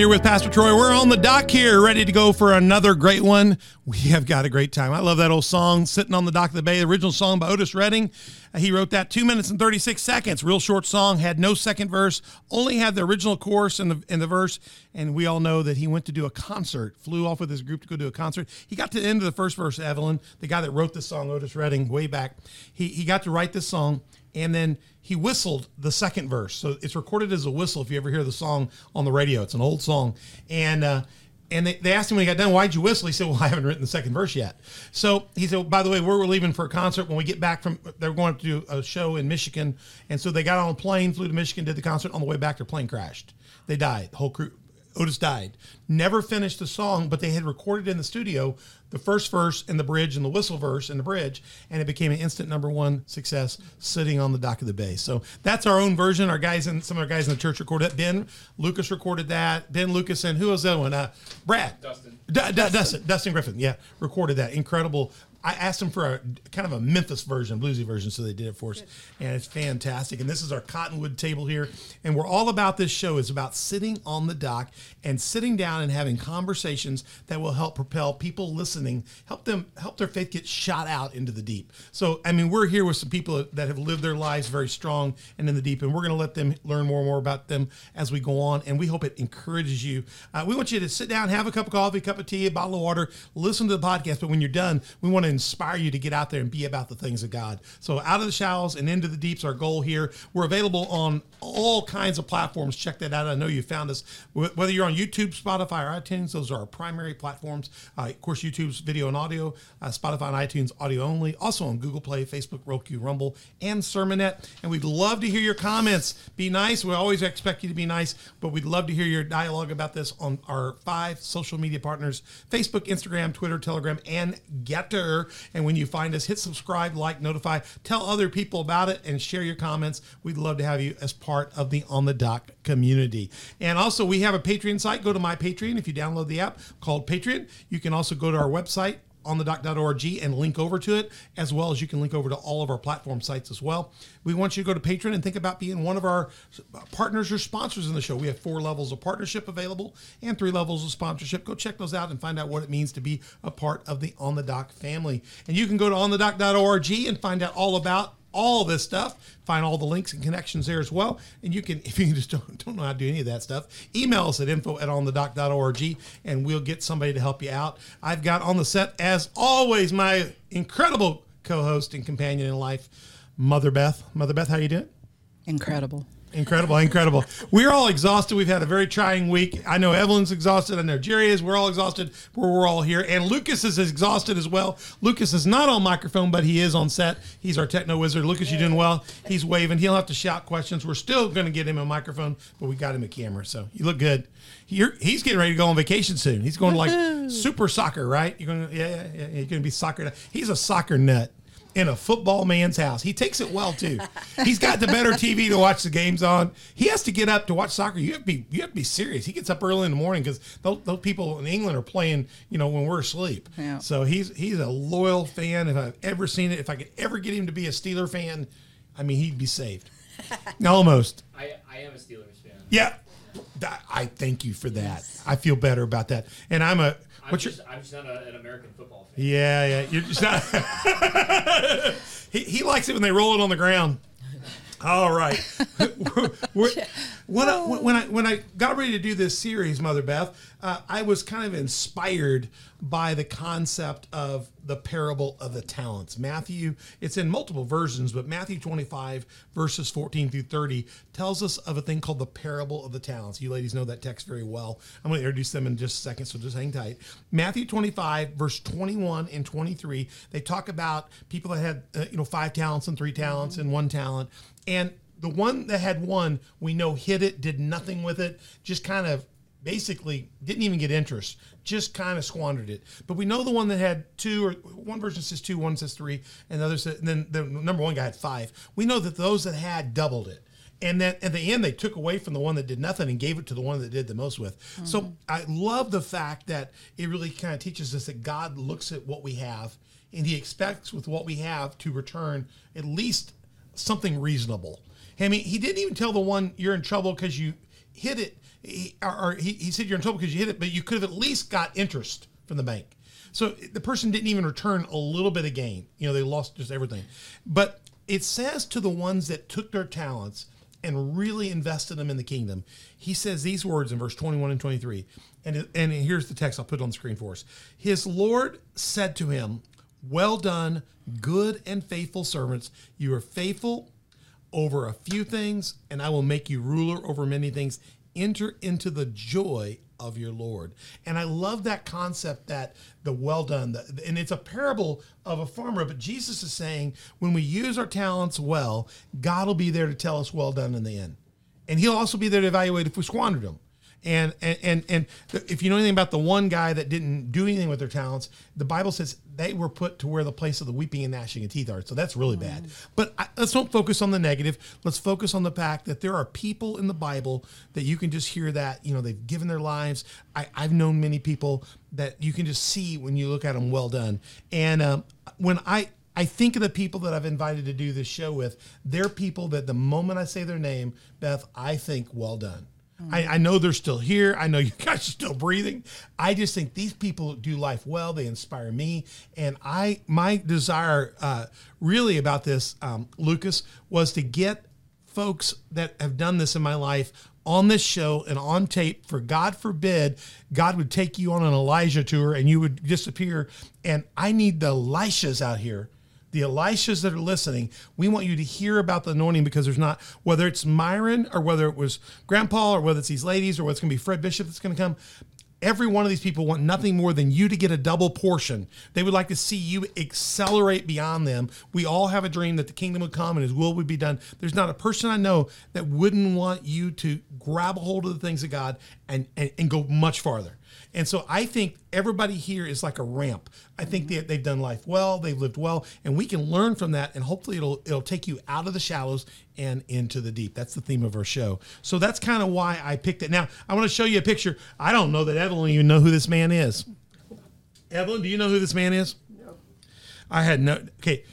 You're with Pastor Troy. We're on the dock here, ready to go for another great one. We have got a great time. I love that old song, Sitting on the Dock of the Bay, the original song by Otis Redding. He wrote that two minutes and 36 seconds, real short song, had no second verse, only had the original chorus in the, in the verse. And we all know that he went to do a concert, flew off with his group to go do a concert. He got to the end of the first verse, Evlyn, the guy that wrote this song, Otis Redding, way back. He, he got to write this song and then he whistled the second verse. So it's recorded as a whistle if you ever hear the song on the radio. It's an old song. And uh, and they, they asked him when he got done, why'd you whistle? He said, well, I haven't written the second verse yet. So he said, by the way, we're leaving for a concert. When we get back from, they're going to do a show in Michigan. And so they got on a plane, flew to Michigan, did the concert. On the way back, their plane crashed. They died. The whole crew, Otis died. Never finished the song, but they had recorded in the studio the first verse and the bridge and the whistle verse and the bridge, and it became an instant number one success sitting on the dock of the bay. So that's our own version. Our guys and some of our guys in the church recorded it. Ben Lucas recorded that. Ben Lucas and who was that one? Uh, Brad. Dustin. D- D- Dustin. Dustin Griffin. Yeah, recorded that. Incredible I asked them for a kind of a Memphis version, bluesy version, so they did it for us, and it's fantastic. And this is our cottonwood table here, and we're all about this show is about sitting on the dock and sitting down and having conversations that will help propel people listening, help them help their faith get shot out into the deep. So, I mean, we're here with some people that have lived their lives very strong and in the deep, and we're going to let them learn more and more about them as we go on, and we hope it encourages you. Uh, we want you to sit down, have a cup of coffee, a cup of tea, a bottle of water, listen to the podcast, but when you're done, we want to inspire you to get out there and be about the things of God. So out of the shallows and into the deeps, our goal here. We're available on all kinds of platforms. Check that out. I know you found us. Whether you're on YouTube, Spotify, or iTunes, those are our primary platforms. Uh, of course, YouTube's video and audio, uh, Spotify and iTunes audio only. Also on Google Play, Facebook, Roku, Rumble, and Sermonette. And we'd love to hear your comments. Be nice. We always expect you to be nice, but we'd love to hear your dialogue about this on our five social media partners Facebook, Instagram, Twitter, Telegram, and And when you find us, hit subscribe, like, notify, tell other people about it, and share your comments. We'd love to have you as part of the On the Dock community. And also, we have a Patreon site. Go to my Patreon if you download the app called Patreon. You can also go to our website, on the dock.org and link over to it, as well as you can link over to all of our platform sites as well. We want you to go to Patreon and think about being one of our partners or sponsors in the show. We have four levels of partnership available and three levels of sponsorship. Go check those out and find out what it means to be a part of the On the Dock family. And you can go to onthedock.org and find out all about all this stuff. Find all the links and connections there as well. And you can, if you just don't, don't know how to do any of that stuff, email us at info at onthedock.org and we'll get somebody to help you out. I've got on the set, as always, my incredible co-host and companion in life, Mother Beth. Mother Beth, how you doing? Incredible. Incredible, incredible. We're all exhausted. We've had a very trying week. I know Evlyn's exhausted. I know Jerri is. We're all exhausted. We're, we're all here. And Lucas is exhausted as well. Lucas is not on microphone, but he is on set. He's our techno wizard. Lucas, you doing well? He's waving. He'll have to shout questions. We're still going to get him a microphone, but we got him a camera. So you look good. You're, he's getting ready to go on vacation soon. He's going to like super soccer, right? You're going to, yeah, yeah, yeah. You're going to be soccer. He's a soccer nut in a football man's house. He takes it well too. He's got the better TV to watch the games on. He has to get up to watch soccer. You have to be you have to be serious. He gets up early in the morning because those, those, people in England are playing. You know when we're asleep. Yeah. So he's he's a loyal fan. If I've ever seen it, if I could ever get him to be a Steeler fan, I mean he'd be saved. Almost. I I am a Steelers fan. Yeah. I thank you for that. I feel better about that. And I'm a I'm What's just, your... I'm just not a, an American football fan. Yeah, yeah. You're just not. he, he likes it when they roll it on the ground. All right. when, I, when I when I got ready to do this series, Mother Beth, uh, I was kind of inspired by the concept of the parable of the talents. Matthew, it's in multiple versions, but Matthew 25, verses 14 through 30, tells us of a thing called the parable of the talents. You ladies know that text very well. I'm going to introduce them in just a second, so just hang tight. Matthew 25, verse 21 and 23, they talk about people that had, uh, you know, five talents and three talents and one talent. And the one that had one, we know hit it, did nothing with it, just kind of basically didn't even get interest, just kind of squandered it. But we know the one that had two, or one version says two, one says three, and the other said, and then the number one guy had five. We know that those that had doubled it. And then at the end, they took away from the one that did nothing and gave it to the one that did the most with. Mm-hmm. So I love the fact that it really kind of teaches us that God looks at what we have and he expects with what we have to return at least something reasonable. I mean, he didn't even tell the one you're in trouble because you hit it he, or, or he, he said you're in trouble because you hit it, but you could have at least got interest from the bank. So the person didn't even return a little bit of gain. You know, they lost just everything. But it says to the ones that took their talents and really invested them in the kingdom, he says these words in verse 21 and 23. And, and here's the text I'll put on the screen for us. His Lord said to him, Well done, good and faithful servants. You are faithful over a few things, and I will make you ruler over many things. Enter into the joy of your Lord. And I love that concept that the well done, the, and it's a parable of a farmer, but Jesus is saying when we use our talents well, God will be there to tell us well done in the end. And he'll also be there to evaluate if we squandered them. And, and and and if you know anything about the one guy that didn't do anything with their talents, the Bible says they were put to where the place of the weeping and gnashing of teeth are. So that's really bad. But I, let's don't focus on the negative. Let's focus on the fact that there are people in the Bible that you can just hear that you know they've given their lives. I, I've known many people that you can just see when you look at them. Well done. And um, when I I think of the people that I've invited to do this show with, they're people that the moment I say their name, Beth, I think well done. I, I know they're still here. I know you guys are still breathing. I just think these people do life well. They inspire me, and I my desire uh, really about this, um, Lucas, was to get folks that have done this in my life on this show and on tape for God forbid God would take you on an Elijah tour and you would disappear. And I need the Elishas out here the Elishas that are listening, we want you to hear about the anointing because there's not, whether it's Myron or whether it was Grandpa or whether it's these ladies or whether it's going to be Fred Bishop that's going to come. Every one of these people want nothing more than you to get a double portion. They would like to see you accelerate beyond them. We all have a dream that the kingdom would come and his will would be done. There's not a person I know that wouldn't want you to grab a hold of the things of God and, and, and go much farther. And so I think everybody here is like a ramp. I think they, they've done life well, they've lived well, and we can learn from that. And hopefully, it'll it'll take you out of the shallows and into the deep. That's the theme of our show. So that's kind of why I picked it. Now I want to show you a picture. I don't know that Evlyn even know who this man is. Evlyn, do you know who this man is? No. I had no. Okay.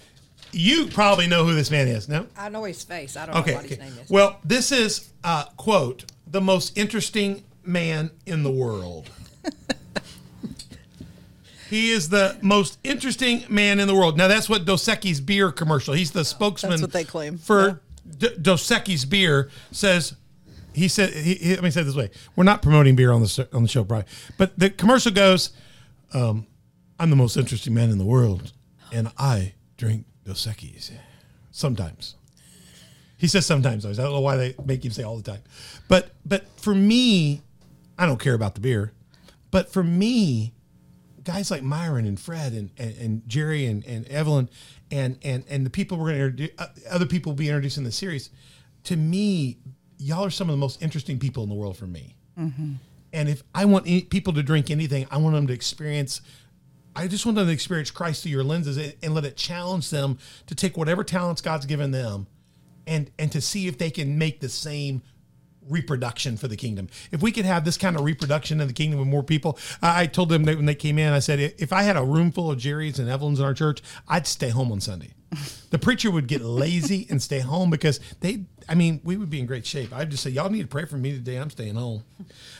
You probably know who this man is. No. I know his face. I don't Okay. know what his okay. name is. Well, this is uh, quote the most interesting man in the world. he is the most interesting man in the world. Now that's what Dos Equis beer commercial. He's the spokesman. That's what they claim. for D- Dos Equis beer. Says he said. He, he, let me say it this way: We're not promoting beer on the on the show, Brian. But the commercial goes, um, "I'm the most interesting man in the world, and I drink Dos Equis sometimes." He says sometimes. I don't know why they make him say all the time. But but for me, I don't care about the beer. But for me, guys like Myron and Fred and, and, and Jerri and, and Evlyn and, and, and the people we're going to introduce, uh, other people will be introduced in the series, to me, y'all are some of the most interesting people in the world for me. And if I want any, people to drink anything, I want them to experience. I just want them to experience Christ through your lenses and, and let it challenge them to take whatever talents God's given them, and and to see if they can make the same reproduction for the kingdom. If we could have this kind of reproduction in the kingdom with more people, I I told them that when they came in, I said, if I had a room full of Jerri's and Evlyns in our church, I'd stay home on Sunday. The preacher would get lazy and stay home because they, I mean, we would be in great shape. I'd just say, y'all need to pray for me today. I'm staying home.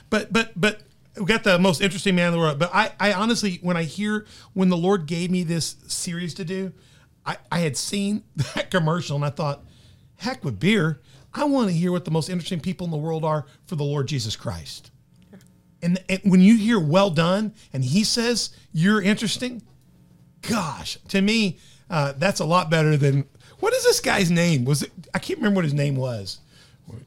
But, but, but we got the most interesting man in the world. But I, I honestly, when I hear, when the Lord gave me this series to do, I, I had seen that commercial and I thought, heck with beer. I want to hear what the most interesting people in the world are for the Lord Jesus Christ. And, and when you hear well done and he says you're interesting, gosh, to me, uh, that's a lot better than what is this guy's name? Was it? I can't remember what his name was.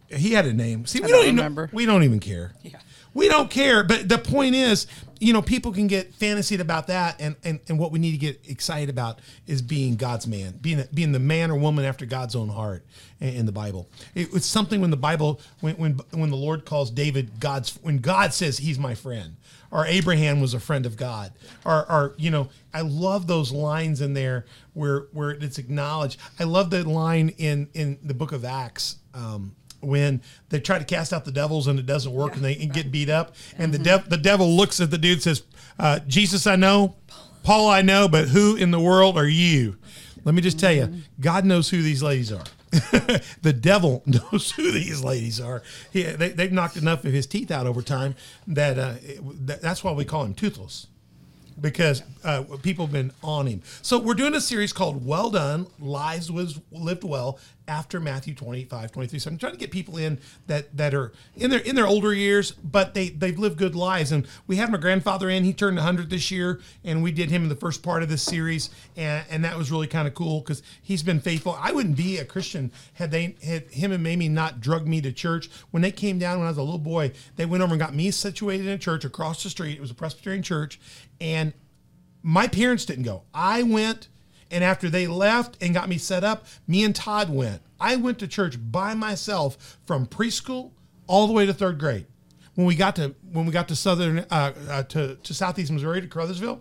He had a name. See, we don't don't, even remember. we don't even care. Yeah. We don't care. But the point is, you know, people can get fantasied about that, and, and, and what we need to get excited about is being God's man, being being the man or woman after God's own heart in, the Bible. It, it's something when the Bible, when, when when the Lord calls David God's, when God says He's my friend, or Abraham was a friend of God, or, or you know, I love those lines in there where where it's acknowledged. I love that line in in the Book of Acts. Um, when they try to cast out the devils and it doesn't work and they get beat up. And the dev- the devil looks at the dude and says uh, jesus i know. Paul i know but who in the world are you? Let me just tell you god knows who these ladies are. The devil knows who these ladies are. He, they, they've knocked enough of his teeth out over time that, uh, that that's why we call him toothless. Because uh, people have been on him. So we're doing a series called Well Done, Lives Was Lived Well after Matthew 25, 23. So I'm trying to get people in that that are in their in their older years, but they they've lived good lives. And we had my grandfather in. He turned 100 this year, and we did him in the first part of this series, and, and that was really kind of cool because he's been faithful. I wouldn't be a Christian had they had him and Mamie not drug me to church. When they came down when I was a little boy, they went over and got me situated in a church across the street. It was a Presbyterian church, and my parents didn't go. I went, and after they left and got me set up, me and Todd went. I went to church by myself from preschool all the way to third grade. When we got to when we got to southern uh, uh, to to southeast Missouri to Caruthersville,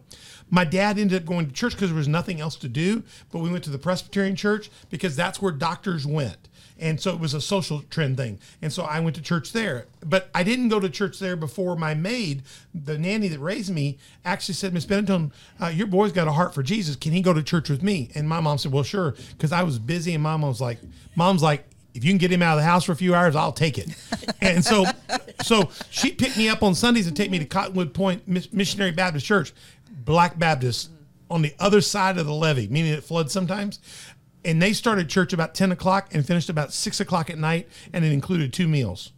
my dad ended up going to church because there was nothing else to do. But we went to the Presbyterian church because that's where doctors went. And so it was a social trend thing. And so I went to church there. But I didn't go to church there before my maid, the nanny that raised me, actually said, Miss Benetton, uh, your boy's got a heart for Jesus. Can he go to church with me? And my mom said, Well, sure. Because I was busy. And mom was like, Mom's like, if you can get him out of the house for a few hours, I'll take it. and so, so she picked me up on Sundays and take me to Cottonwood Point Missionary Baptist Church, Black Baptist, on the other side of the levee, meaning it floods sometimes. And they started church about ten o'clock and finished about six o'clock at night, and it included two meals.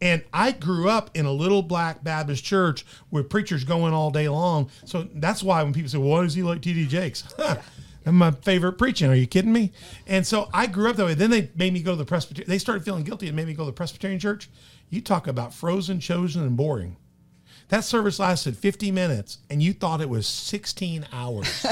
And I grew up in a little black Baptist church with preachers going all day long. So that's why when people say, well, "Why does he like TD Jakes?" My favorite preaching. Are you kidding me? And so I grew up that way. Then they made me go to the Presbyterian. They started feeling guilty and made me go to the Presbyterian church. You talk about frozen, chosen, and boring. That service lasted 50 minutes, and you thought it was 16 hours.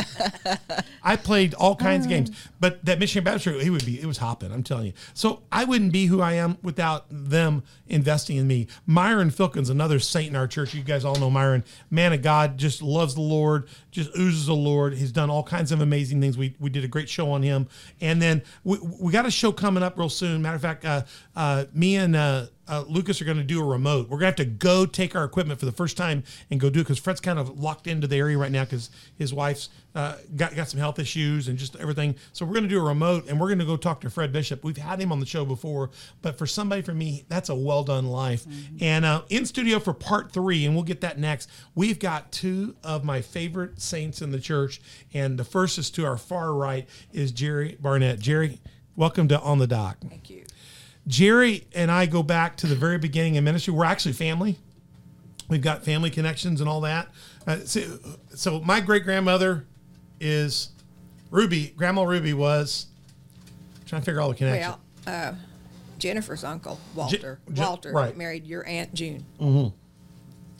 I played all kinds of games, but that Michigan Baptist it would be, it was hopping. I'm telling you. So I wouldn't be who I am without them investing in me. Myron Filkins, another saint in our church. You guys all know Myron, man of God, just loves the Lord, just oozes the Lord. He's done all kinds of amazing things. We we did a great show on him, and then we we got a show coming up real soon. Matter of fact, uh, uh, me and. Uh, uh, Lucas are going to do a remote. We're going to have to go take our equipment for the first time and go do it because Fred's kind of locked into the area right now because his wife's uh, got got some health issues and just everything. So we're going to do a remote and we're going to go talk to Fred Bishop. We've had him on the show before, but for somebody for me, that's a well done life. And uh, in studio for part three, and we'll get that next. We've got two of my favorite saints in the church, and the first is to our far right is Jerri Barnett. Jerri, welcome to On the Dock. Thank you. Jerri and I go back to the very beginning of ministry. We're actually family. We've got family connections and all that. Uh, so, so my great grandmother is Ruby. Grandma Ruby was trying to figure all the connections. Well, uh, Jennifer's uncle, Walter. Je- Walter right. married your Aunt June.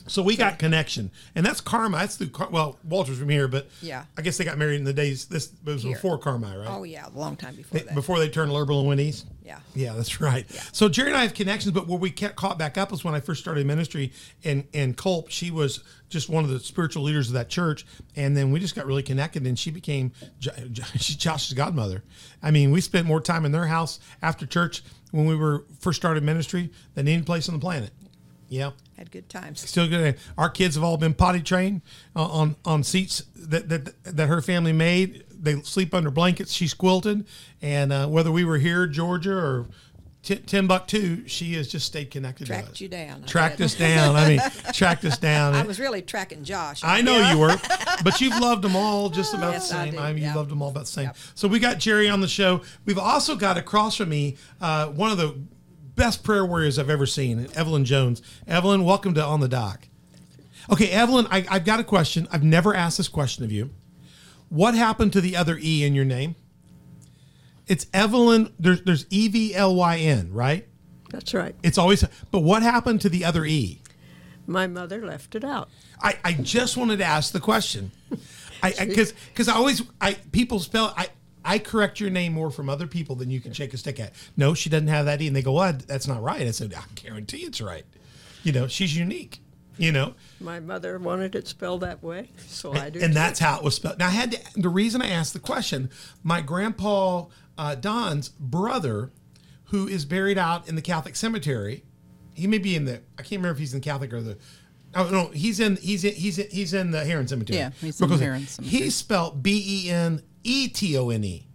So we got connection, and that's Carmi. That's through Car- well, Walter's from here, but Yeah. I guess they got married in the days. This was Here. before Carmi, right? Oh, yeah, a long time before They- that. before they turned liberal and went east. Yeah. Yeah, that's right. Yeah. So Jerri and I have connections, but where we kept caught back up was when I first started ministry, and and Culp, she was just one of the spiritual leaders of that church, and then we just got really connected, and she became she's Josh's godmother. I mean, we spent more time in their house after church when we were first started ministry than any place on the planet. Yeah. Had good times. Still good. Our kids have all been potty trained uh, on on seats that that that her family made. They sleep under blankets. She's quilted, and uh, whether we were here, Georgia, or T- Timbuktu, she has just stayed connected to Tracked us. you down. I Tracked bet. us down. I mean, tracked us down. I was really tracking Josh. I know you were, but you've loved them all just about Yes, the same. do, I, mean, you loved them all about the same. Yep. So we got Jerri on the show. We've also got across from me uh, one of the best prayer warriors I've ever seen, Evlyn Jones. Evlyn, welcome to On the Dock. Okay, Evlyn, I, I've got a question. I've never asked this question of you. What happened to the other E in your name? It's Evlyn. There's there's E V L Y N, right? That's right. It's always. But what happened to the other E? My mother left it out. I, I just wanted to ask the question. I because because I always I people spell I I correct your name more from other people than you can shake a stick at. No, she doesn't have that E, and they go, well, That's not right." I said, "I guarantee it's right." You know, she's unique. You know, My mother wanted it spelled that way, so I do. and too. that's how it was spelled. Now, I had to, the reason I asked the question. My grandpa uh, Don's brother, who is buried out in the Catholic cemetery, he may be in the. I can't remember if he's in the Catholic or the. Oh no, he's in. He's in. He's in, he's in the Herrin Cemetery. Yeah, he's in Because Herrin Cemetery. He's spelled B E N E T O N E,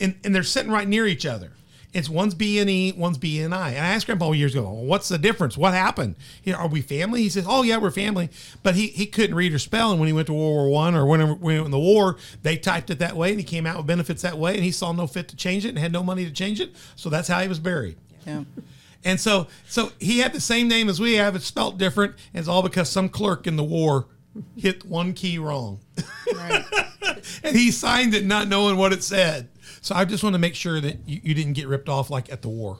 and and they're sitting right near each other. It's one's B and E, one's B and I. And I asked Grandpa years ago, well, "What's the difference? What happened? You know, are we family?" He says, "Oh yeah, we're family." But he, he couldn't read or spell, and when he went to World War One or whenever when went in the war, they typed it that way, and he came out with benefits that way, and he saw no fit to change it and had no money to change it, so that's how he was buried. Yeah. And so, so he had the same name as we have. It's spelt different, and it's all because some clerk in the war hit one key wrong, Right. and he signed it not knowing what it said. So I just want to make sure that you, you didn't get ripped off like at the war.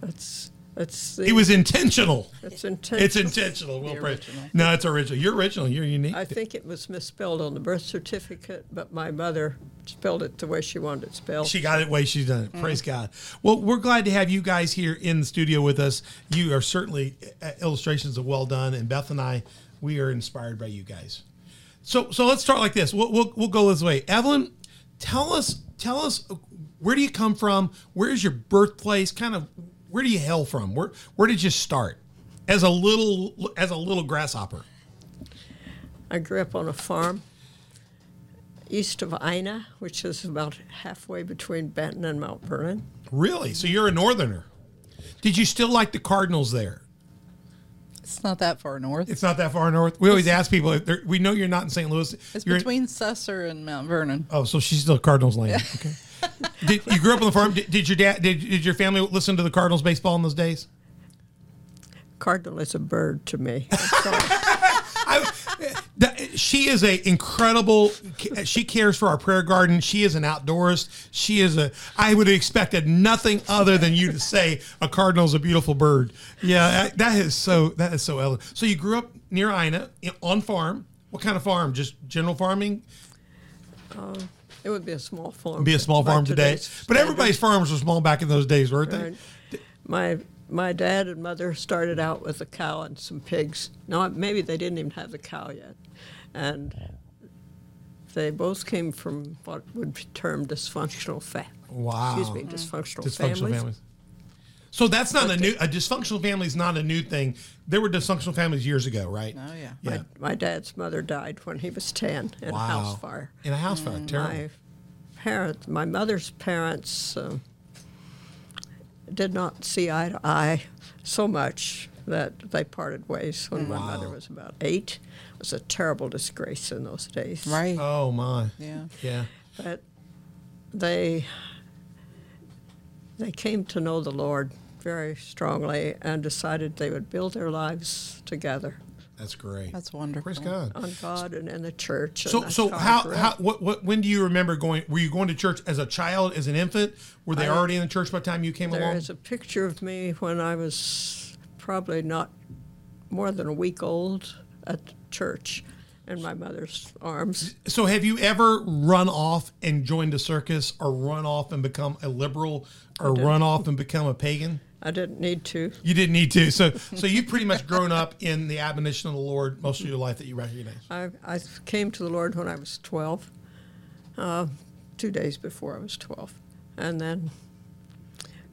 That's that's the, It was intentional. it's intentional. It's intentional. Will The original. No, it's original. You're original. You're unique. I think it was misspelled on the birth certificate, but my mother spelled it the way she wanted it spelled. She got it the way she's done it. Praise God. Well, we're glad to have you guys here in the studio with us. You are certainly uh, illustrations of well done, and Beth and I, we are inspired by you guys. So, so let's start like this. We'll, we'll, we'll go this way. Evlyn, tell us, tell us, uh, where do you come from? Where's your birthplace? Kind of, where do you hail from? Where, where did you start? As a little, as a little grasshopper. I grew up on a farm east of Ina, which is about halfway between Benton and Mount Vernon. Really? So you're a northerner. Did you still like the Cardinals there? It's not that far north. It's not that far north. We always ask people. if We know you're not in St. Louis. It's You're in- between Sesser and Mount Vernon. oh, so she's still Cardinals land. Okay. did, you grew up on the farm? Did, did your dad? Did, did your family listen to the Cardinals baseball in those days? Cardinal is a bird to me. That's all. I, that, she is a incredible. She cares for our prayer garden. She is an outdoorist. She is a. I would have expected nothing other than you to say a cardinal's a beautiful bird. Yeah, that- that is so. That is so elegant. So you grew up near Ina on farm. What kind of farm? Just general farming? Uh, it would be a small farm. It'd Be a small farm today. But everybody's farms were small back in those days, weren't they? Right. My my dad and mother started out with a cow and some pigs. No, maybe they didn't even have the cow yet, and they both came from what would be termed dysfunctional fa- Wow. Excuse me, dysfunctional, Dysfunctional families. families. So that's not a new. A dysfunctional family is not a new thing. There were dysfunctional families years ago, right? Oh, yeah. Yeah. My, my dad's mother died when he was ten in a house fire. In a house fire. Terrible. My parents, my mother's parents, um, did not see eye to eye so much that they parted ways when my mother was about eight. It was a terrible disgrace in those days. Right. Oh my. Yeah. Yeah. But they they came to know the Lord very strongly and decided they would build their lives together That's great. That's wonderful. Praise God. on God and in the church. So, so how, grew how, what, what, when do you remember going? Were you going to church as a child, as an infant? Were they I- already in the church by the time you came There along? is a picture of me when I was probably not more than a week old at church in my mother's arms. So, have you ever run off and joined a circus, or run off and become a liberal, or run off and become a pagan? I didn't need to. You didn't need to. So, so you've pretty much grown up in the admonition of the Lord most of your life that you recognize. I, I came to the Lord when I was 12, uh, two days before I was 12. And then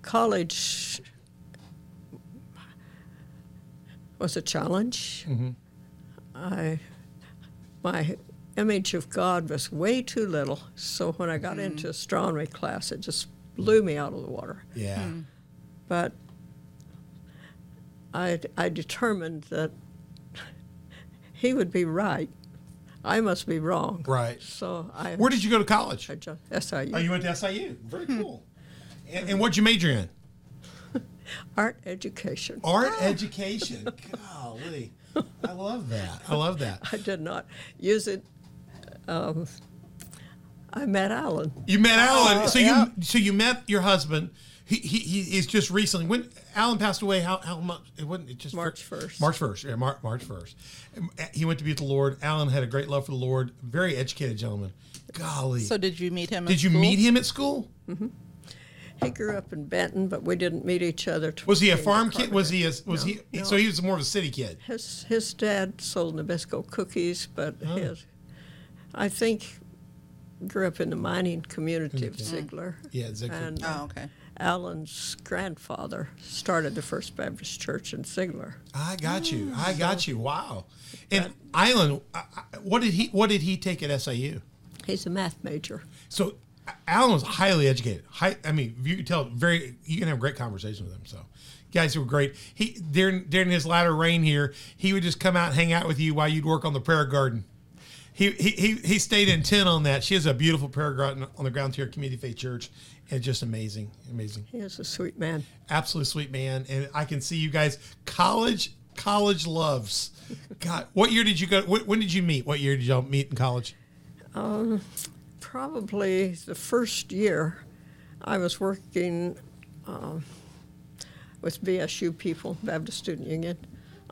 college was a challenge. I, my image of God was way too little. So when I got hmm. into astronomy class, it just blew me out of the water. Yeah. Hmm. But I, I determined that he would be right. I must be wrong. Right. So I. Where did you go to college? I just, SIU. Oh, you went to SIU. Very hmm. cool. And, and what'd you major in? Art education. Art education. Golly. I love that. I love that. I did not use it. Um, I met Alan. You met Alan. So yeah. you so you met your husband. He, he he is just recently when Alan passed away. How how much? It wasn't. It just March 1st. March first. Yeah, Mar- March first. He went to be with the Lord. Alan had a great love for the Lord. Very educated gentleman. Golly. So did you meet him? at Did you school? meet him at school? He grew up in Benton, but we didn't meet each other. Was he a farm kid? Was he a, carpenter. was No, he? no. So he was more of a city kid. His his dad sold Nabisco cookies, but Oh. his, I think, grew up in the mining community of mm. Zeigler. Yeah, Zeigler. And Oh, okay. Alan's grandfather started the First Baptist Church in Zeigler. I got you. Mm. I got you. Wow. And Island, I- I- what did he? What did he take at SIU? He's a math major. So Alan was highly educated. High, I mean, you can tell very. You can have a great conversation with him. So, guys were great. He during during his latter reign here, he would just come out and hang out with you while you'd work on the prayer garden. He he he, he stayed intent on that. She has a beautiful prayer garden on the grounds here at Community Faith Church, and just amazing, amazing, He is a sweet man. absolutely sweet man. And I can see you guys college college loves. God, what year did you go? When, when did you meet? What year did y'all meet in college? Um, Probably the first year I was working um, with BSU people, Baptist Student Union,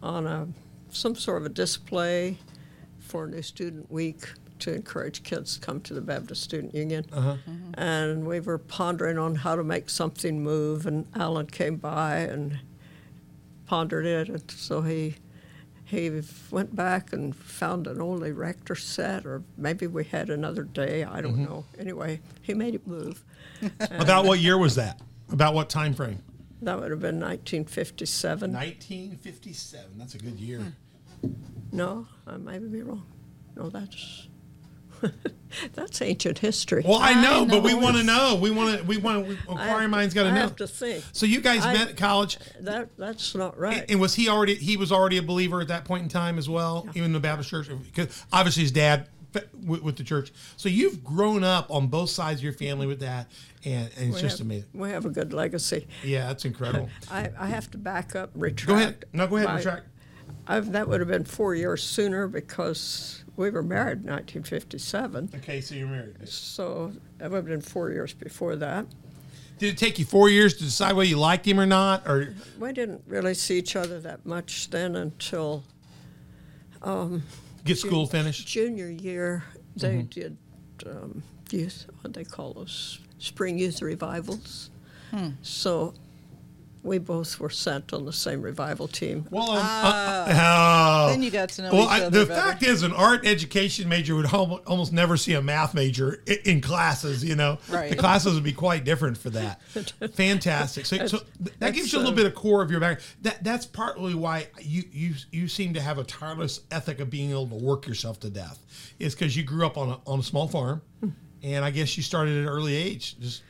on a, some sort of a display for New Student Week to encourage kids to come to the Baptist Student Union. And we were pondering on how to make something move, and Alan came by and pondered it, and so he he went back and found an old erector set, or maybe we had another day. I don't mm-hmm. know. Anyway, he made it move. About what year was that? About what time frame? That would have been 1957. 1957. That's a good year. Hmm. No, I might be wrong. No, that's that's ancient history. Well, I know, I but we want to know. We want to. We want to. I have Inquiring to- minds got to I know. have to think. So you guys I- met at college, That that's not right. and was he already? He was already a believer at that point in time as well, even in the Baptist church. Because obviously his dad with, with the church. So you've grown up on both sides of your family with that, and, and it's we just have, amazing. We have a good legacy. Yeah, that's incredible. I, I have to back up, retract. Go ahead. No, go ahead. my- Retract. I, that would have been four years sooner because we were married in 1957. Okay, so you're married. So that would have been four years before that. Did it take you four years to decide whether you liked him or not, or We didn't really see each other that much then until get school finished? junior year. They Mm-hmm. did um, youth, what they call those spring youth revivals. So we both were sent on the same revival team. Well, um, uh, uh, Then you got to know well, each I- the better. fact is, an art education major would almo- almost never see a math major i- in classes. You know, Right. the classes would be quite different for that. Fantastic. So, so that gives you a little bit of core of your background. That that's partly why you you you seem to have a tireless ethic of being able to work yourself to death. Is because you grew up on a on a small farm, and I guess you started at an early age. Just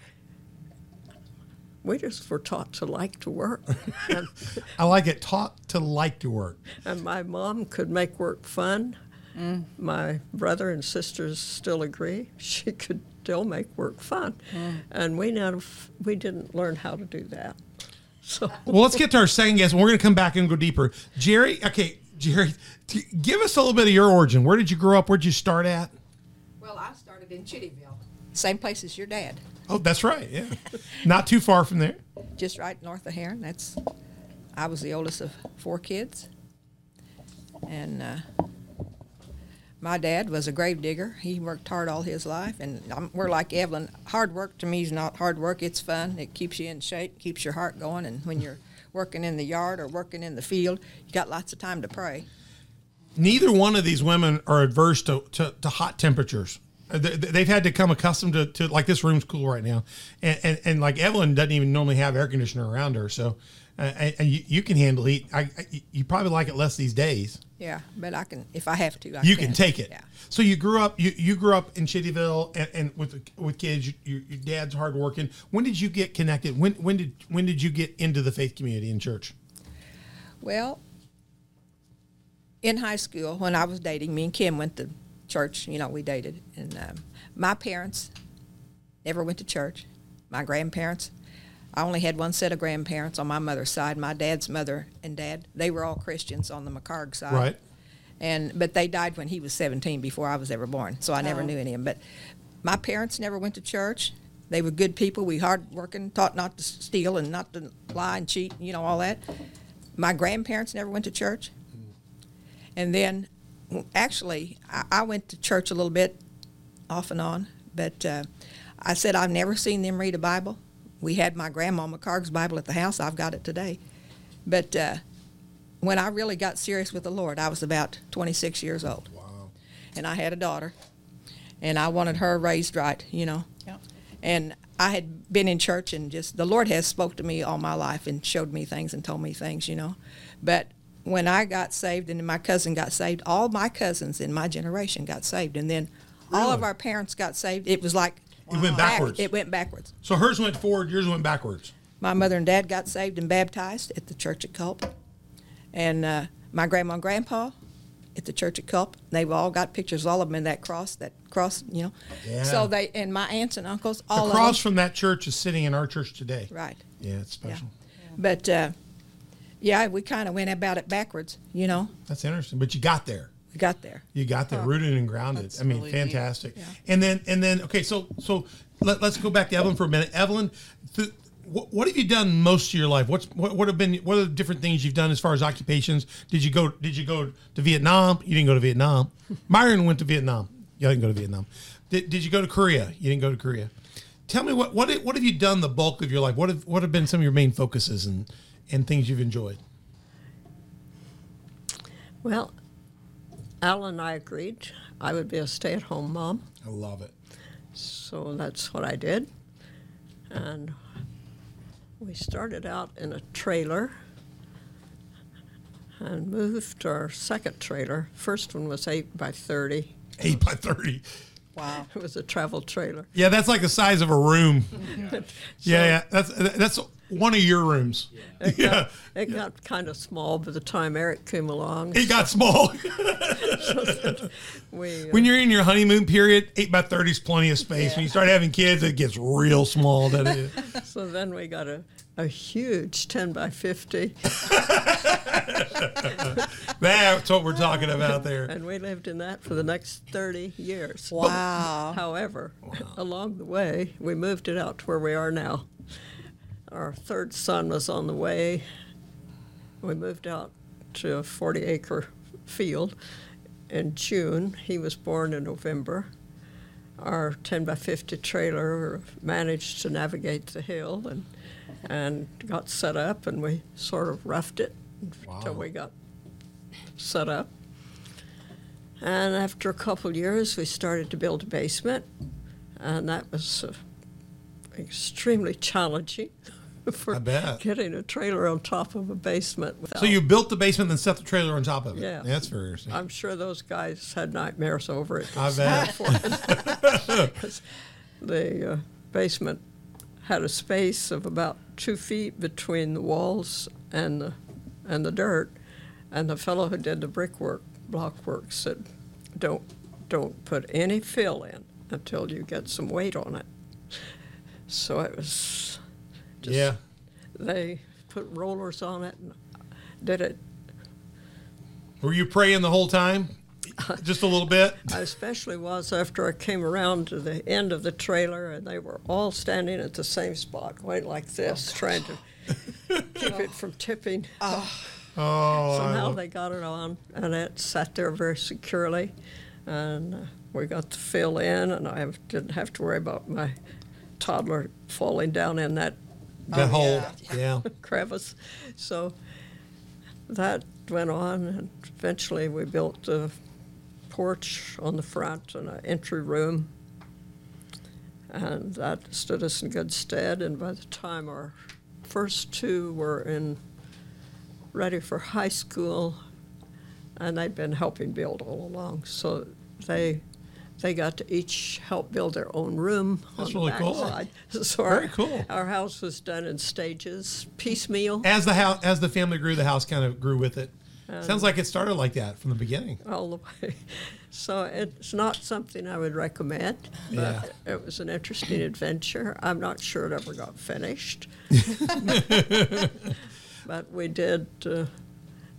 We just were taught to like to work. and, I like it. Taught to like to work. and my mom could make work fun. Mm. My brother and sisters still agree. She could still make work fun. Mm. And we, never, we didn't learn how to do that. So Well, let's get to our second guest. and We're going to come back and go deeper. Jerri, okay, Jerri, t- give us a little bit of your origin. Where did you grow up? Where did you start at? Well, I started in Chittyville, same place as your dad, Oh, that's right. Yeah, not too far from there. just right north of Herrin. That's I was the oldest of four kids, and uh, my dad was a grave digger. He worked hard all his life, and I'm, we're like Evlyn. Hard work to me is not hard work. It's fun. It keeps you in shape, keeps your heart going, and when you're working in the yard or working in the field, you got lots of time to pray. Neither one of these women are adverse to, to, to hot temperatures. Uh, they- They've had to come accustomed to, to like this room's cool right now, and, and, and like Evlyn doesn't even normally have air conditioner around her, so uh, and, and you, you can handle heat. I, I, you probably like it less these days. Yeah, but I can if I have to. I you can take it. Yeah. So you grew up you, you grew up in Chittyville and, and with with kids. Your, your dad's hardworking. When did you get connected? When when did when did you get into the faith community in church? Well, in high school, when I was dating, me and Kim went to church. You know, we dated, and um, my parents never went to church. My grandparents, I only had one set of grandparents on my mother's side. My dad's mother and dad, they were all Christians on the McCarg side. Right. And but they died when he was 17 before I was ever born, so I never Oh. knew any of them. But my parents never went to church. They were good people. We hard working, taught not to steal and not to lie and cheat, you know, all that. My grandparents never went to church. And then, w- actually, I, I went to church a little bit, off and on. But uh, I said I've never seen them read a Bible. We had my grandma McCarg's Bible at the house. I've got it today. But uh, when I really got serious with the Lord, I was about 26 years old. Wow. And I had a daughter. And I wanted her raised right, you know. Yep. And I had been in church and just the Lord has spoke to me all my life and showed me things and told me things, you know. But when I got saved and my cousin got saved, all my cousins in my generation got saved, and then all of our parents got saved. It was like It went Back- backwards. it went backwards. so hers went forward, yours went backwards. My mother and dad got saved and baptized at the church at Culp, and uh, my grandma and grandpa at the church at Culp. They've all got pictures, all of them in that cross. That cross, you know. Yeah. So they and my aunts and uncles, all of them. from that church is sitting in our church today. Right. Yeah, it's Yeah. special. But uh, yeah, we kind of went about it backwards. You know, That's interesting. But you got there. we got there. You got there, rooted and grounded. I mean, really neat. fantastic. And then, and then, okay, so so let, us go back to Evlyn for a minute. Evlyn, th- what, what have you done most of your life? What's what, what have been what are the different things you've done as far as occupations? Did you go Did you go to Vietnam? You didn't go to Vietnam. Myron went to Vietnam. You didn't go to Vietnam. Did, did you go to Korea? You didn't go to Korea. Tell me what what what have you done the bulk of your life? What have what have been some of your main focuses and and things you've enjoyed? Well, Al and I agreed I would be a stay at home mom. I love it. So that's what I did. And we started out in a trailer and moved to our second trailer. First one was 8 by 30. Eight by thirty. Wow. It was a travel trailer. Yeah, that's like the size of a room. yeah, yeah, that's that's one of your rooms. It Yeah, got, it got kind of small by the time Eric came along. it got small. We, uh, when you're in your honeymoon period, eight by thirty is plenty of space. When you start having kids, it gets real small. That is. so then we got a, a huge 10 by 50, That's what we're talking about there. and we lived in that for the next 30 years. Wow. However, along the way, we moved it out to where we are now. Our third son was on the way. We moved out to a 40 acre field in June. He was born in November. Our 10 by 50 trailer managed to navigate the hill and, and got set up, and we sort of roughed it until Wow. we got set up. And after a couple years, we started to build a basement, and that was uh, extremely challenging for I bet. getting a trailer on top of a basement. Without, So you built the basement, then set the trailer on top of it. Yeah. that's very interesting. I'm sure those guys had nightmares over it. I bet. the uh, basement had a space of about two feet between the walls and the and the dirt, and the fellow who did the brickwork, block work, said, "Don't don't put any fill in until you get some weight on it." So it was. Just, yeah. They put rollers on it and did it Were you praying the whole time? Just a little bit. I especially was after I came around to the end of the trailer and they were all standing at the same spot, going like this, trying to keep it from tipping. Oh, Somehow they got it on and it sat there very securely. And uh, we got the fill in, and I didn't have to worry about my toddler falling down in that that oh, whole yeah. yeah. crevice. So that went on, and eventually we built a porch on the front and an entry room. And that stood us in good stead. And by the time our first two were in ready for high school, and they'd been helping build all along, so they they got to each help build their own room That's on really the cool. backside. So Very our, cool. Our house was done in stages, piecemeal, As the house, as the family grew, the house kind of grew with it. Sounds like it started like that from the beginning. all the way. So it's not something I would recommend, but Yeah. it was an interesting adventure. I'm not sure it ever got finished. but we did uh,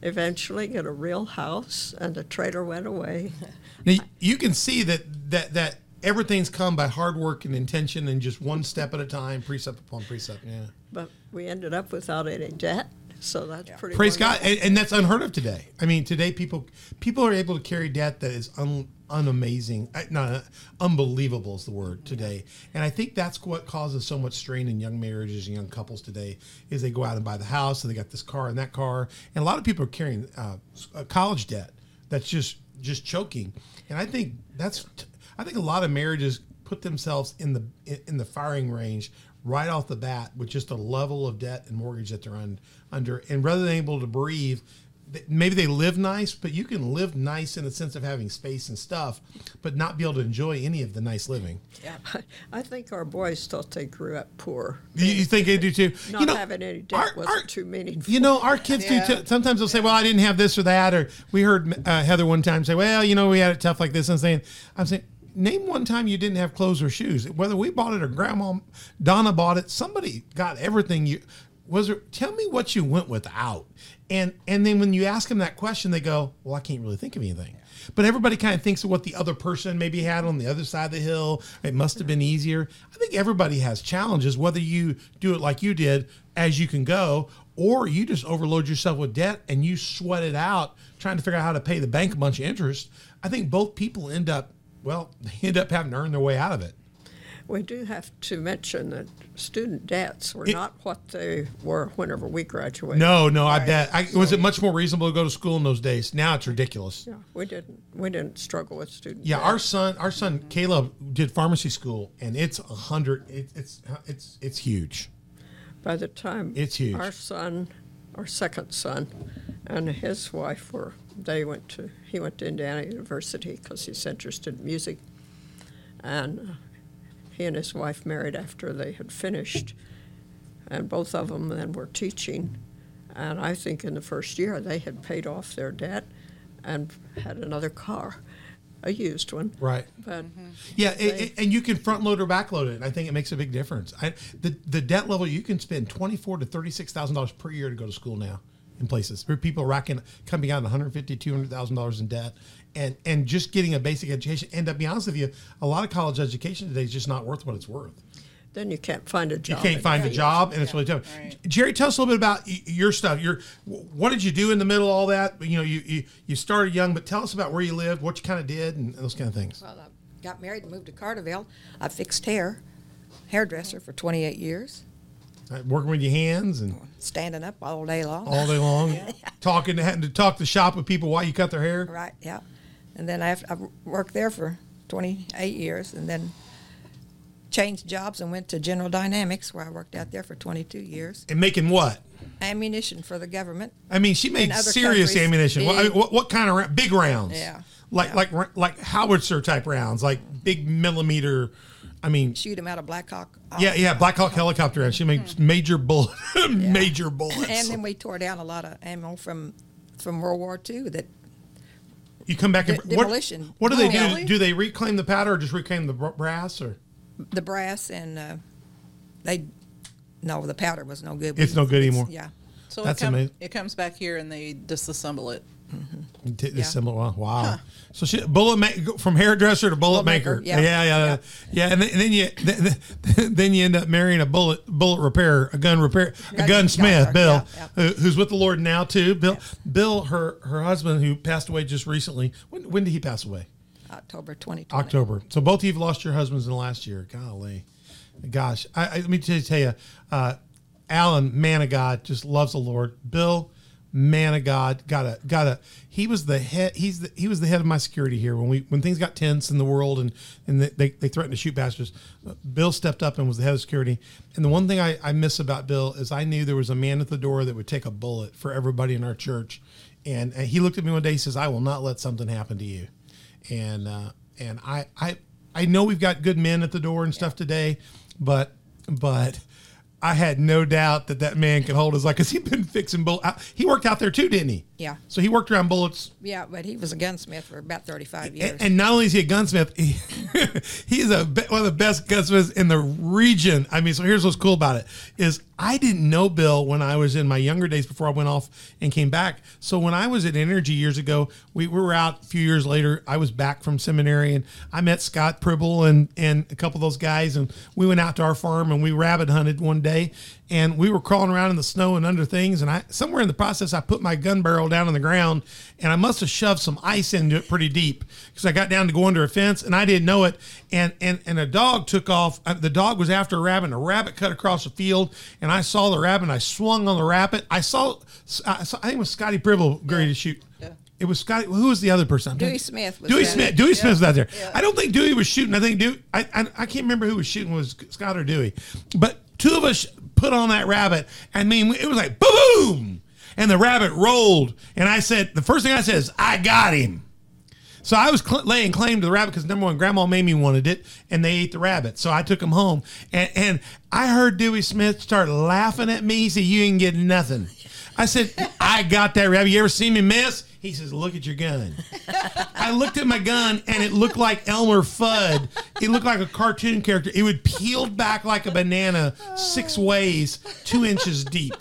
eventually get a real house, and the trailer went away. Now, you can see that that that everything's come by hard work and intention, and just one step at a time, precept upon precept. Yeah. But we ended up without any debt, so that's pretty. Praise God, and, and that's unheard of today. I mean, today people people are able to carry debt that is un, unamazing, not unbelievable is the word today. And I think that's what causes so much strain in young marriages and young couples today. Is they go out and buy the house, and they got this car and that car, and a lot of people are carrying uh, college debt that's just just choking. And I think that's I think a lot of marriages put themselves in the in the firing range right off the bat with just a level of debt and mortgage that they're un, under, and rather than able to breathe, th- maybe they live nice, but you can live nice in the sense of having space and stuff, but not be able to enjoy any of the nice living. Yeah, I think our boys thought they grew up poor. You, you think they do too? Not you know, having any debt our- wasn't our- too meaningful. You know, our kids Yeah. do. T- sometimes they'll say, "Well, I didn't have this or that," or we heard uh, Heather one time say, "Well, you know, we had it tough like this." And saying, "I'm saying." Name one time you didn't have clothes or shoes. Whether we bought it or Grandma Donna bought it, somebody got everything. You was there. Tell me what you went without, and and then when you ask them that question, they go, "Well, I can't really think of anything." But everybody kind of thinks of what the other person maybe had on the other side of the hill. It must have been easier. I think everybody has challenges, whether you do it like you did, as you can go, or you just overload yourself with debt and you sweat it out trying to figure out how to pay the bank a bunch of interest. I think both people end up, well, they end up having to earn their way out of it. We do have to mention that student debts were It- not what they were whenever we graduated. No, no, I bet. I, was it much more reasonable to go to school in those days? Now it's ridiculous. Yeah, we didn't. We didn't struggle with student. Yeah, debt. our son, our son Caleb did pharmacy school, and it's a hundred. It, it's it's it's huge. By the time It's huge. our son, our second son, and his wife were they went to he went to Indiana University because he's interested in music, and uh, he and his wife married after they had finished, and both of them then were teaching, and I think in the first year they had paid off their debt, and had another car, a used one, Right. but. Mm-hmm. Yeah, a- a- and you can front load or back load it. I think it makes a big difference. I, the the debt level you can spend twenty four to thirty six thousand dollars per year to go to school now in places. There are people racking coming out one hundred fifty, two hundred thousand dollars in debt, and and just getting a basic education. And to be honest with you, a lot of college education today is just not worth what it's worth. Then you can't find a job. You can't find a job, and it's really tough. Jerri, tell us a little bit about your stuff. Your what did you do in the middle of all that? You know, you you, you started young, but tell us about where you lived, what you kind of did, and those kind of things. Well, I got married and moved to Carterville. I fixed hair, hairdresser for 28 years, Working with your hands and standing up all day long. all day long, talking to having to talk to shop with people while you cut their hair. Right, yeah. And then I, I worked there for 28 years and then changed jobs and went to General Dynamics where I worked out there for 22 years. And making what? Ammunition for the government. I mean, she made serious countries, ammunition. What, big- what, what kind of ra- big rounds? Yeah, like yeah. like like howitzer type rounds, like big millimeter. I mean, Shoot them out of Black Hawk. yeah, yeah, Black Hawk helicopter rounds. She makes major bullet, major bullets. Mm-hmm. And then we tore down a lot of ammo from from World War II that you come back and de- what, demolition. what do they Oh, do? really? Do they reclaim the powder or just reclaim the br- brass or? the brass and uh, they no the powder was no good. It's no good anymore. Yeah. So That's it, come, amazing. it comes back here and they disassemble it. T- Yeah. Similar. Wow. wow. So she bullet go from hairdresser to bullet Bullet maker. maker, Yeah, yeah. yeah, yeah. yeah. And, then, and then you then, then you end up marrying a bullet bullet repair, a gun repair, a gunsmith, gun- Bill, yeah, Who, who's with the Lord now too. Bill, Bill, her her husband who passed away just recently. When when did he pass away? October 2020. October. So both of you've lost your husbands in the last year. Golly, gosh. I, I, let me just tell you, uh, Alan, man of God, just loves the Lord. Bill, man of God, got a got a. He was the head. He's the, he was the head of my security here when we when things got tense in the world and and they they threatened to shoot pastors. Uh, Bill stepped up and was the head of security. And the one thing I, I miss about Bill is I knew there was a man at the door that would take a bullet for everybody in our church. And, and he looked at me one day. He says, "I will not let something happen to you." and uh, and I I I know we've got good men at the door and stuff today, but but I had no doubt that that man could hold his like because he'd been fixing bull. uh, He worked out there too, didn't he? Yeah. So he worked around bullets. Yeah, but he was a gunsmith for about 35 years. And, and not only is he a gunsmith, he, he's a one of the best gunsmiths in the region. I mean, so here's what's cool about it: is I didn't know Bill when I was in my younger days before I went off and came back. So when I was at Energy years ago, we, we were out a few years later. I was back from seminary and I met Scott Pribble and and a couple of those guys, and we went out to our farm and we rabbit hunted one day, and we were crawling around in the snow and under things. And I somewhere in the process, I put my gun barrel down on the ground, and I must have shoved some ice into it pretty deep because I got down to go under a fence and I didn't know it. And and and a dog took off. Uh, The dog was after a rabbit. And a rabbit cut across the field, and I saw the rabbit. and I swung on the rabbit. I saw. I, saw, I think it was Scotty Pribble ready to shoot. Yeah. It was Scotty. Who was the other person? Dewey Smith was Dewey. Smith. Dewey Smith was out there. Yeah. I don't think Dewey was shooting. I think Dewey. I, I I can't remember who was shooting. Was Scott or Dewey? But two of us put on that rabbit. I mean, it was like boom. and the rabbit rolled. And I said, the first thing I said is, I got him. So I was cl- laying claim to the rabbit because number one, Grandma and Mamie wanted it, and they ate the rabbit. So I took him home, and, and I heard Dewey Smith start laughing at me. He said, "You ain't getting nothing." I said, "I got that rabbit. You ever seen me miss?" He says, "Look at your gun." I looked at my gun, and it looked like Elmer Fudd. It looked like a cartoon character. It would peeled back like a banana six ways, two inches deep.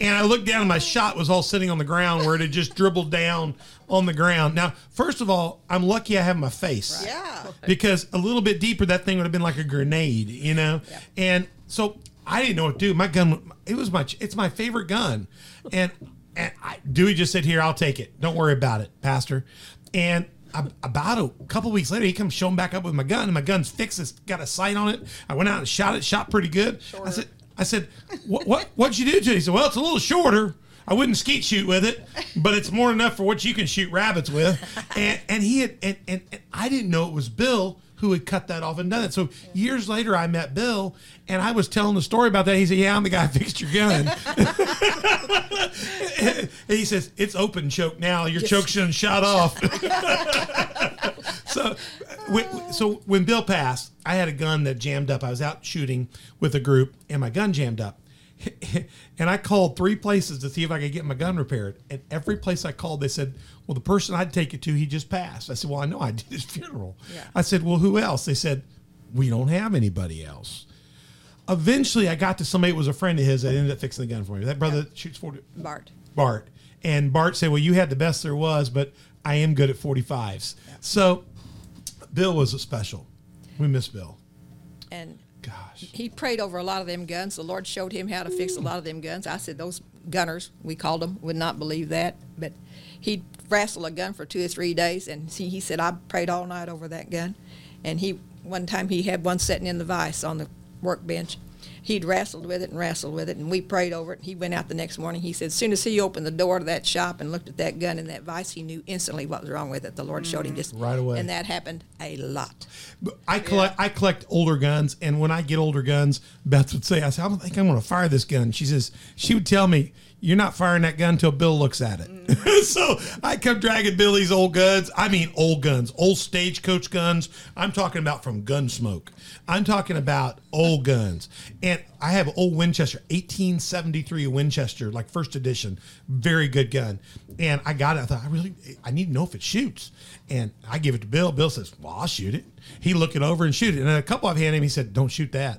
And I looked down and my shot was all sitting on the ground where it had just dribbled down on the ground. Now, first of all, I'm lucky I have my face. Yeah. Because a little bit deeper, that thing would have been like a grenade, you know? And so I didn't know what to do. My gun, it was my, it's my favorite gun. And, and I, Dewey just said, here, I'll take it. Don't worry about it, Pastor. And about a couple weeks later, he comes showing back up with my gun, and my gun's fixed. It's got a sight on it. I went out and shot it, shot pretty good. I said, I said, what, what, what'd you do to it? He said, well, it's a little shorter. I wouldn't skeet shoot with it, but it's more than enough for what you can shoot rabbits with. And, and he had, and, and, and I didn't know it was Bill who had cut that off and done it. So years later, I met Bill, and I was telling the story about that. He said, "Yeah, I'm the guy who fixed your gun." and he says, "It's open choke now. Your choke shouldn't shot off." so, when, so when Bill passed, I had a gun that jammed up. I was out shooting with a group, and my gun jammed up. and I called three places to see if I could get my gun repaired. And every place I called, they said, "Well, the person I'd take it to, he just passed." I said, "Well, I know I did his funeral." Yeah. I said, "Well, who else?" They said, "We don't have anybody else." Eventually, I got to somebody that was a friend of his that ended up fixing the gun for me. That brother shoots forty. Bart. Bart. And Bart said, Well, you had the best there was, but I am good at 45s. So Bill was a special. We miss Bill. And Gosh. he prayed over a lot of them guns. The Lord showed him how to fix a lot of them guns. I said those gunners, we called them, would not believe that. But he'd wrestle a gun for two or three days, and see, he said I prayed all night over that gun. And he one time he had one sitting in the vise on the workbench. He'd wrestled with it and wrestled with it, and we prayed over it. He went out the next morning. He said, as soon as he opened the door to that shop and looked at that gun and that vice, he knew instantly what was wrong with it. The Lord showed him mm. just Right away. and that happened a lot. But I collect I collect older guns, and when I get older guns, Beth would say, "I said, I don't think I'm going to fire this gun." She says she would tell me, "You're not firing that gun until Bill looks at it." Mm. so I come dragging Billy's old guns. I mean, old guns, old stagecoach guns. I'm talking about from Gunsmoke. I'm talking about old guns, and I have an old Winchester, 1873 Winchester, like first edition, very good gun. And I got it. I thought I really, I need to know if it shoots. And I give it to Bill. Bill says, "Well, I'll shoot it." He look it over and shoot it. And then a couple I've handed him, he said, "Don't shoot that."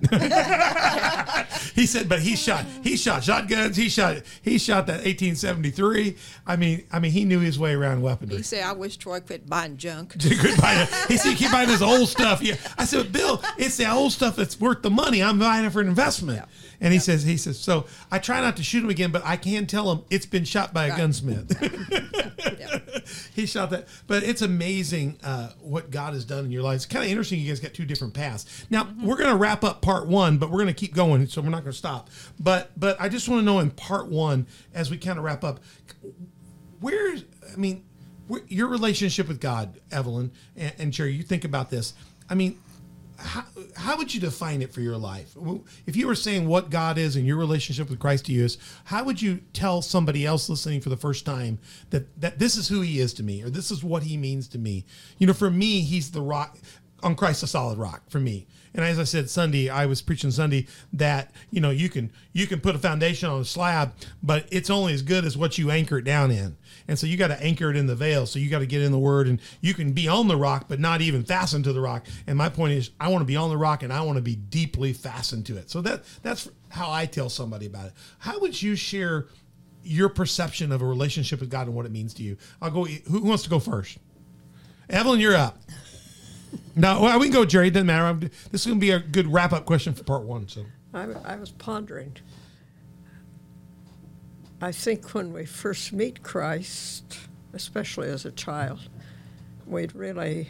he said, "But he shot, he shot shotguns. He shot, he shot that 1873. I mean, I mean, he knew his way around weaponry." He said, I wish Troy quit buying junk. He said, "You keep buying this old stuff." Yeah, I said, "Bill, it's the old stuff that's worth the money. I'm buying it for an investment." And he says, "He says, so I try not to shoot him again, but I can tell him it's been shot by a Right. gunsmith." Yeah. he shot that. But it's amazing uh, what God has done in your life. It's kind of interesting. You guys got two different paths. Now we're going to wrap up part one, but we're going to keep going, so we're not going to stop. But but I just want to know in part one, as we kind of wrap up, where I mean, where, your relationship with God, Evlyn and, and Jerri. You think about this. I mean. How, how would you define it for your life? If you were saying what God is and your relationship with Christ to you is, how would you tell somebody else listening for the first time that, that this is who he is to me or this is what he means to me? You know, for me, he's the rock on Christ, a solid rock for me. And as I said Sunday, I was preaching Sunday that you know you can you can put a foundation on a slab, but it's only as good as what you anchor it down in. And so you got to anchor it in the veil. So you got to get in the Word, and you can be on the rock, but not even fastened to the rock. And my point is, I want to be on the rock, and I want to be deeply fastened to it. So that that's how I tell somebody about it. How would you share your perception of a relationship with God and what it means to you? I'll go. Who wants to go first? Evlyn, you're up. No, well, we can go, Jerri. It doesn't matter. I'm, this is going to be a good wrap up question for part one. So, I, I was pondering. I think when we first meet Christ, especially as a child, we really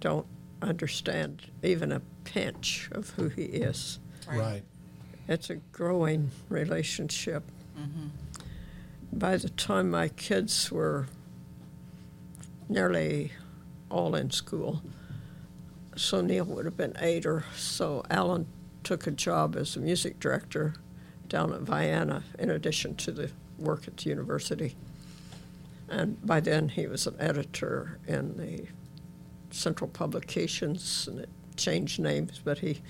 don't understand even a pinch of who he is. right. It's a growing relationship. Mm-hmm. By the time my kids were nearly all in school, so Neil would have been eight or so, Alan took a job as a music director down at Vienna in addition to the work at the university. And by then, he was an editor in the Central Publications, and it changed names, but he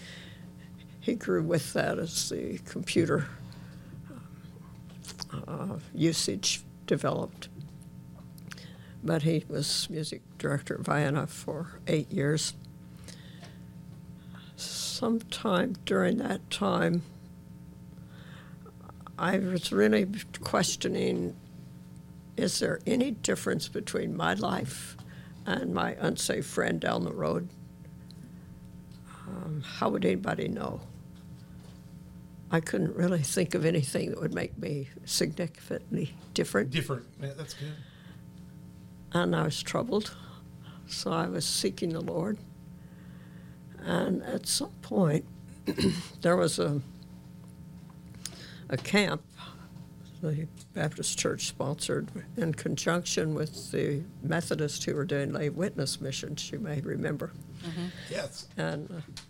he grew with that as the computer uh, usage developed. But he was music director at Vienna for eight years. Sometime during that time, I was really questioning is there any difference between my life and my unsafe friend down the road? Um, how would anybody know? I couldn't really think of anything that would make me significantly different, Different. Yeah, that's good. and I was troubled. So I was seeking the Lord. And at some point, there was a, a camp the Baptist Church sponsored in conjunction with the Methodists who were doing lay witness missions, you may remember. Yes. And uh,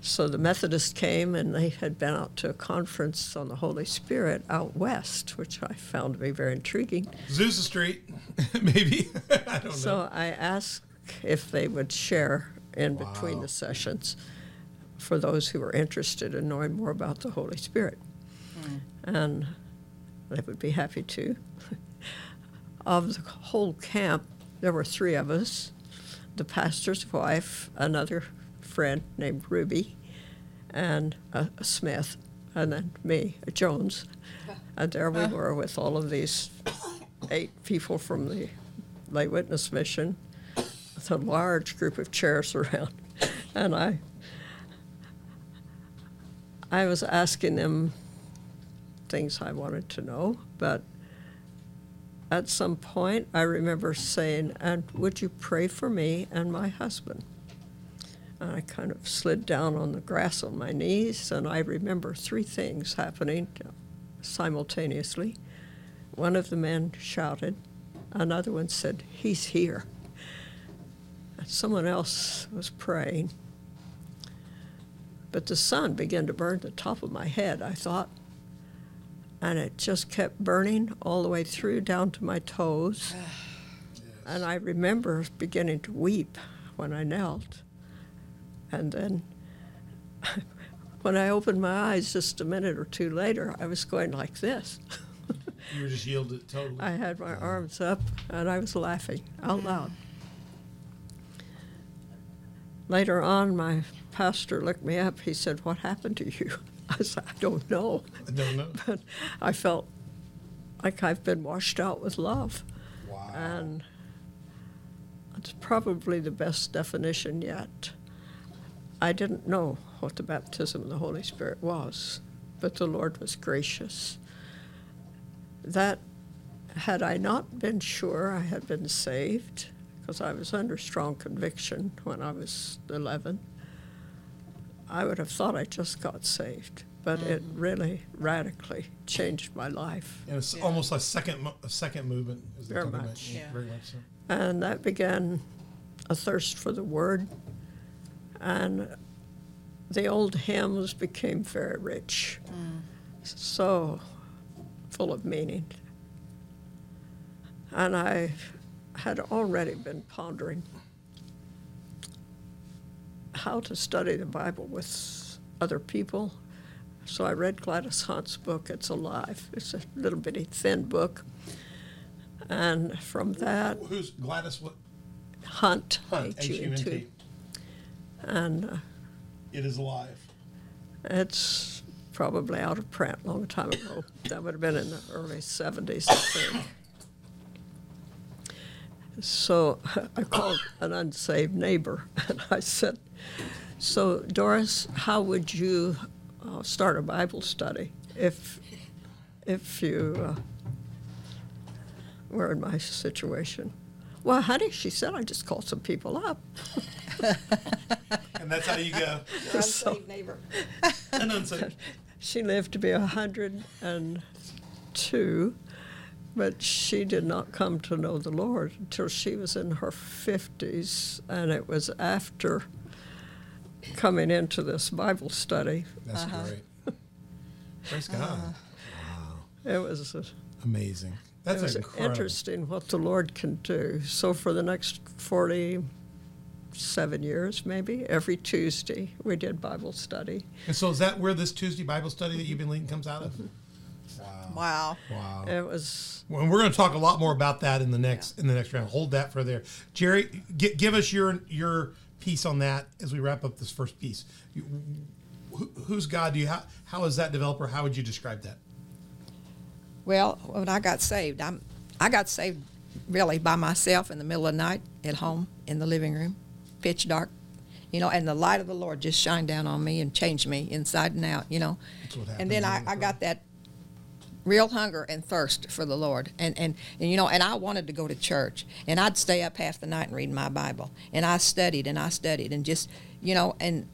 so the Methodists came and they had been out to a conference on the Holy Spirit out west, which I found to be very intriguing. Azusa Street, maybe. I don't know. So I asked if they would share in between the sessions for those who were interested in knowing more about the Holy Spirit. Hmm. And they would be happy to. of the whole camp, there were three of us the pastor's wife, another friend named Ruby, and a, a Smith, and then me, a Jones. And there we uh-huh. were with all of these eight people from the lay witness mission with a large group of chairs around. And I I was asking them things I wanted to know, but at some point I remember saying, And would you pray for me and my husband? And I kind of slid down on the grass on my knees, and I remember three things happening simultaneously. One of the men shouted, another one said, He's here. Someone else was praying. But the sun began to burn the top of my head, I thought. And it just kept burning all the way through down to my toes. And I remember beginning to weep when I knelt. And then when I opened my eyes just a minute or two later, I was going like this. you were just yielded totally. I had my arms up and I was laughing out loud. Later on, my pastor looked me up. He said, What happened to you? I said, I don't know. I don't know. But I felt like I've been washed out with love. Wow. And it's probably the best definition yet. I didn't know what the baptism of the Holy Spirit was, but the Lord was gracious. That, had I not been sure I had been saved, because I was under strong conviction when I was 11, I would have thought I just got saved. But it mm. really radically changed my life. and it's Yeah. almost a second, a second movement. As they Very talk much. Yeah. Very much so. And that began a thirst for the Word. And the old hymns became very rich, mm. so full of meaning. And I had already been pondering how to study the Bible with other people. So I read Gladys Hunt's book, It's Alive. It's a little bitty thin book. And from that, Who's Gladys? What? Hunt, Hunt. H-U-N-T. H-U-N-T. And uh, It is alive. it's probably out of print a long time ago. That would have been in the early 70s, I think. So I called an unsaved neighbor and I said, So, Doris, how would you uh, start a Bible study if, if you uh, were in my situation? Well, honey, she said, I just called some people up. And that's how you go. Your unsaved neighbor. And unsaved. She lived to be 102, but she did not come to know the Lord until she was in her 50s, and it was after coming into this Bible study. That's uh-huh. great. Praise God. Uh-huh. Wow. It was. Amazing. That's it was incredible. interesting what the Lord can do. So for the next forty-seven years, maybe every Tuesday we did Bible study. And so is that where this Tuesday Bible study that you've been leading comes out of? Mm-hmm. Wow. Wow. Wow. It was Well, and we're going to talk a lot more about that in the next in the next round. Hold that for there, Jerri. G- give us your your piece on that as we wrap up this first piece. You, who's God? Do you how, how is that developer? How would you describe that? Well, when I got saved, I'm I got saved really by myself in the middle of the night at home in the living room, pitch dark, you know, and the light of the Lord just shined down on me and changed me inside and out, you know. That's what happened. and then I, I got that real hunger and thirst for the Lord. And, and, and, you know, and I wanted to go to church. And I'd stay up half the night and read my Bible. And I studied and I studied and just, you know, and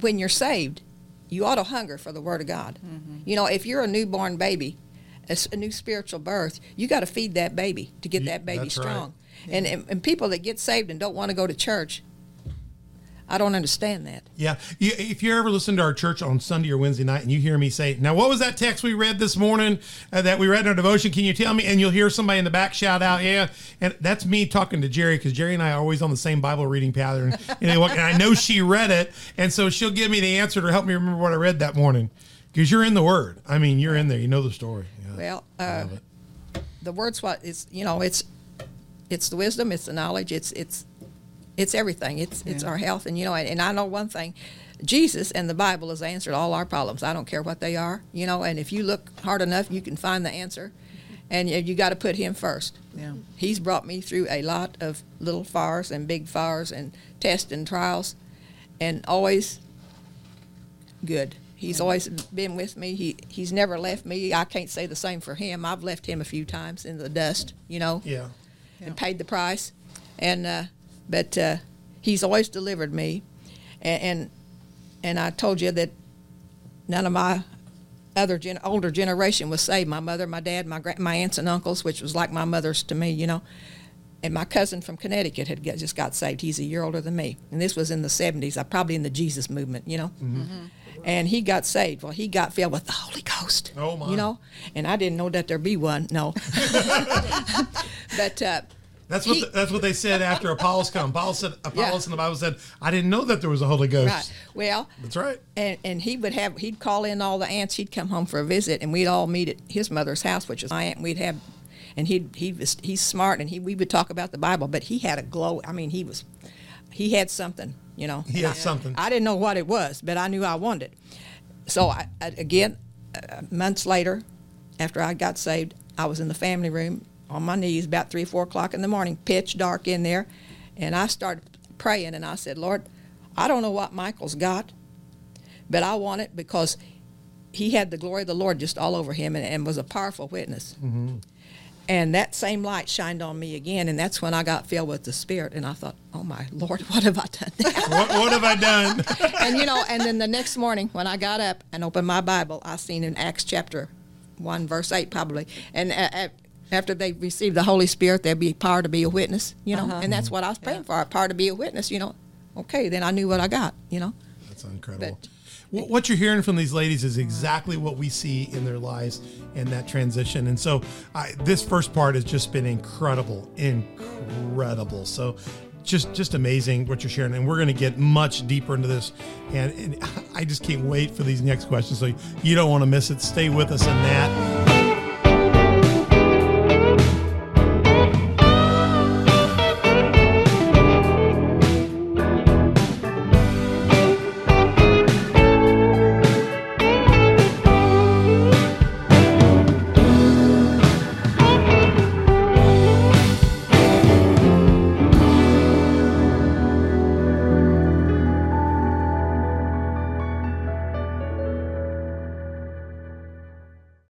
when you're saved, you ought to hunger for the Word of God. Mm-hmm. You know, if you're a newborn baby, a new spiritual birth, you got to feed that baby to get Ye- that baby that's right. strong. And, and and people that get saved and don't want to go to church, I don't understand that. Yeah. You, if you ever listen to our church on Sunday or Wednesday night and you hear me say, Now, what was that text we read this morning uh, that we read in our devotion? Can you tell me? And you'll hear somebody in the back shout out, Yeah. And that's me talking to Jerri because Jerri and I are always on the same Bible reading pattern. and, and I know she read it. And so she'll give me the answer to help me remember what I read that morning because you're in the Word. I mean, you're in there. You know the story. Yeah. Well, uh, the word's what is you know it's it's the wisdom, it's the knowledge, it's it's it's everything. It's it's our health, and you know, and, and I know one thing. Jesus and the Bible has answered all our problems. I don't care what they are, you know. And if you look hard enough, you can find the answer. And you, you got to put Him first. Yeah. He's brought me through a lot of little fires and big fires and tests and trials, and always good. He's always been with me. He he's never left me. I can't say the same for him. I've left him a few times in the dust, you know, Yeah. and paid the price. And uh, but uh, he's always delivered me, and, and and I told you that none of my other gen- older generation was saved. My mother, my dad, my gra- my aunts and uncles, which was like my mother's to me, you know. And my cousin from Connecticut had got, just got saved. He's a year older than me, and this was in the '70s. I probably in the Jesus movement, you know. And he got saved. Well, he got filled with the Holy Ghost. Oh, my. You know, and I didn't know that there'd be one. No. but uh, That's what He- the, that's what they said after Apollos come. Apollos said Apollos Yeah. in the Bible said, I didn't know that there was a Holy Ghost. right. Well, That's right. and and he would have he'd call in all the aunts. He'd come home for a visit, and we'd all meet at his mother's house, which was my aunt. We'd have, and he he was he's smart, and he we would talk about the Bible, but he had a glow. I mean, he was he had something, you know. He had I- something. I didn't know what it was, but I knew I wanted. So I, I, again, uh, months later, after I got saved, I was in the family room on my knees about three, four o'clock in the morning, pitch dark in there, and I started praying, and I said, Lord, I don't know what Michael's got, but I want it because he had the glory of the Lord just all over him and, and was a powerful witness. And that same light shined on me again, and that's when I got filled with the Spirit. And I thought, "Oh my Lord, what have I done what, what have I done? and you know, and then the next morning when I got up and opened my Bible, I seen in Acts chapter one, verse eight, probably, and uh, uh, after they received the Holy Spirit, there'll be power to be a witness, you know, uh-huh. and that's what I was praying for, power to be a witness, you know. Okay, then I knew what I got, you know. That's incredible. But- what you're hearing from these ladies is exactly what we see in their lives in that transition. And so, I, this first part has just been incredible, incredible. So, just just amazing what you're sharing, and we're going to get much deeper into this. And, and I just can't wait for these next questions. So you don't want to miss it. Stay with us in that.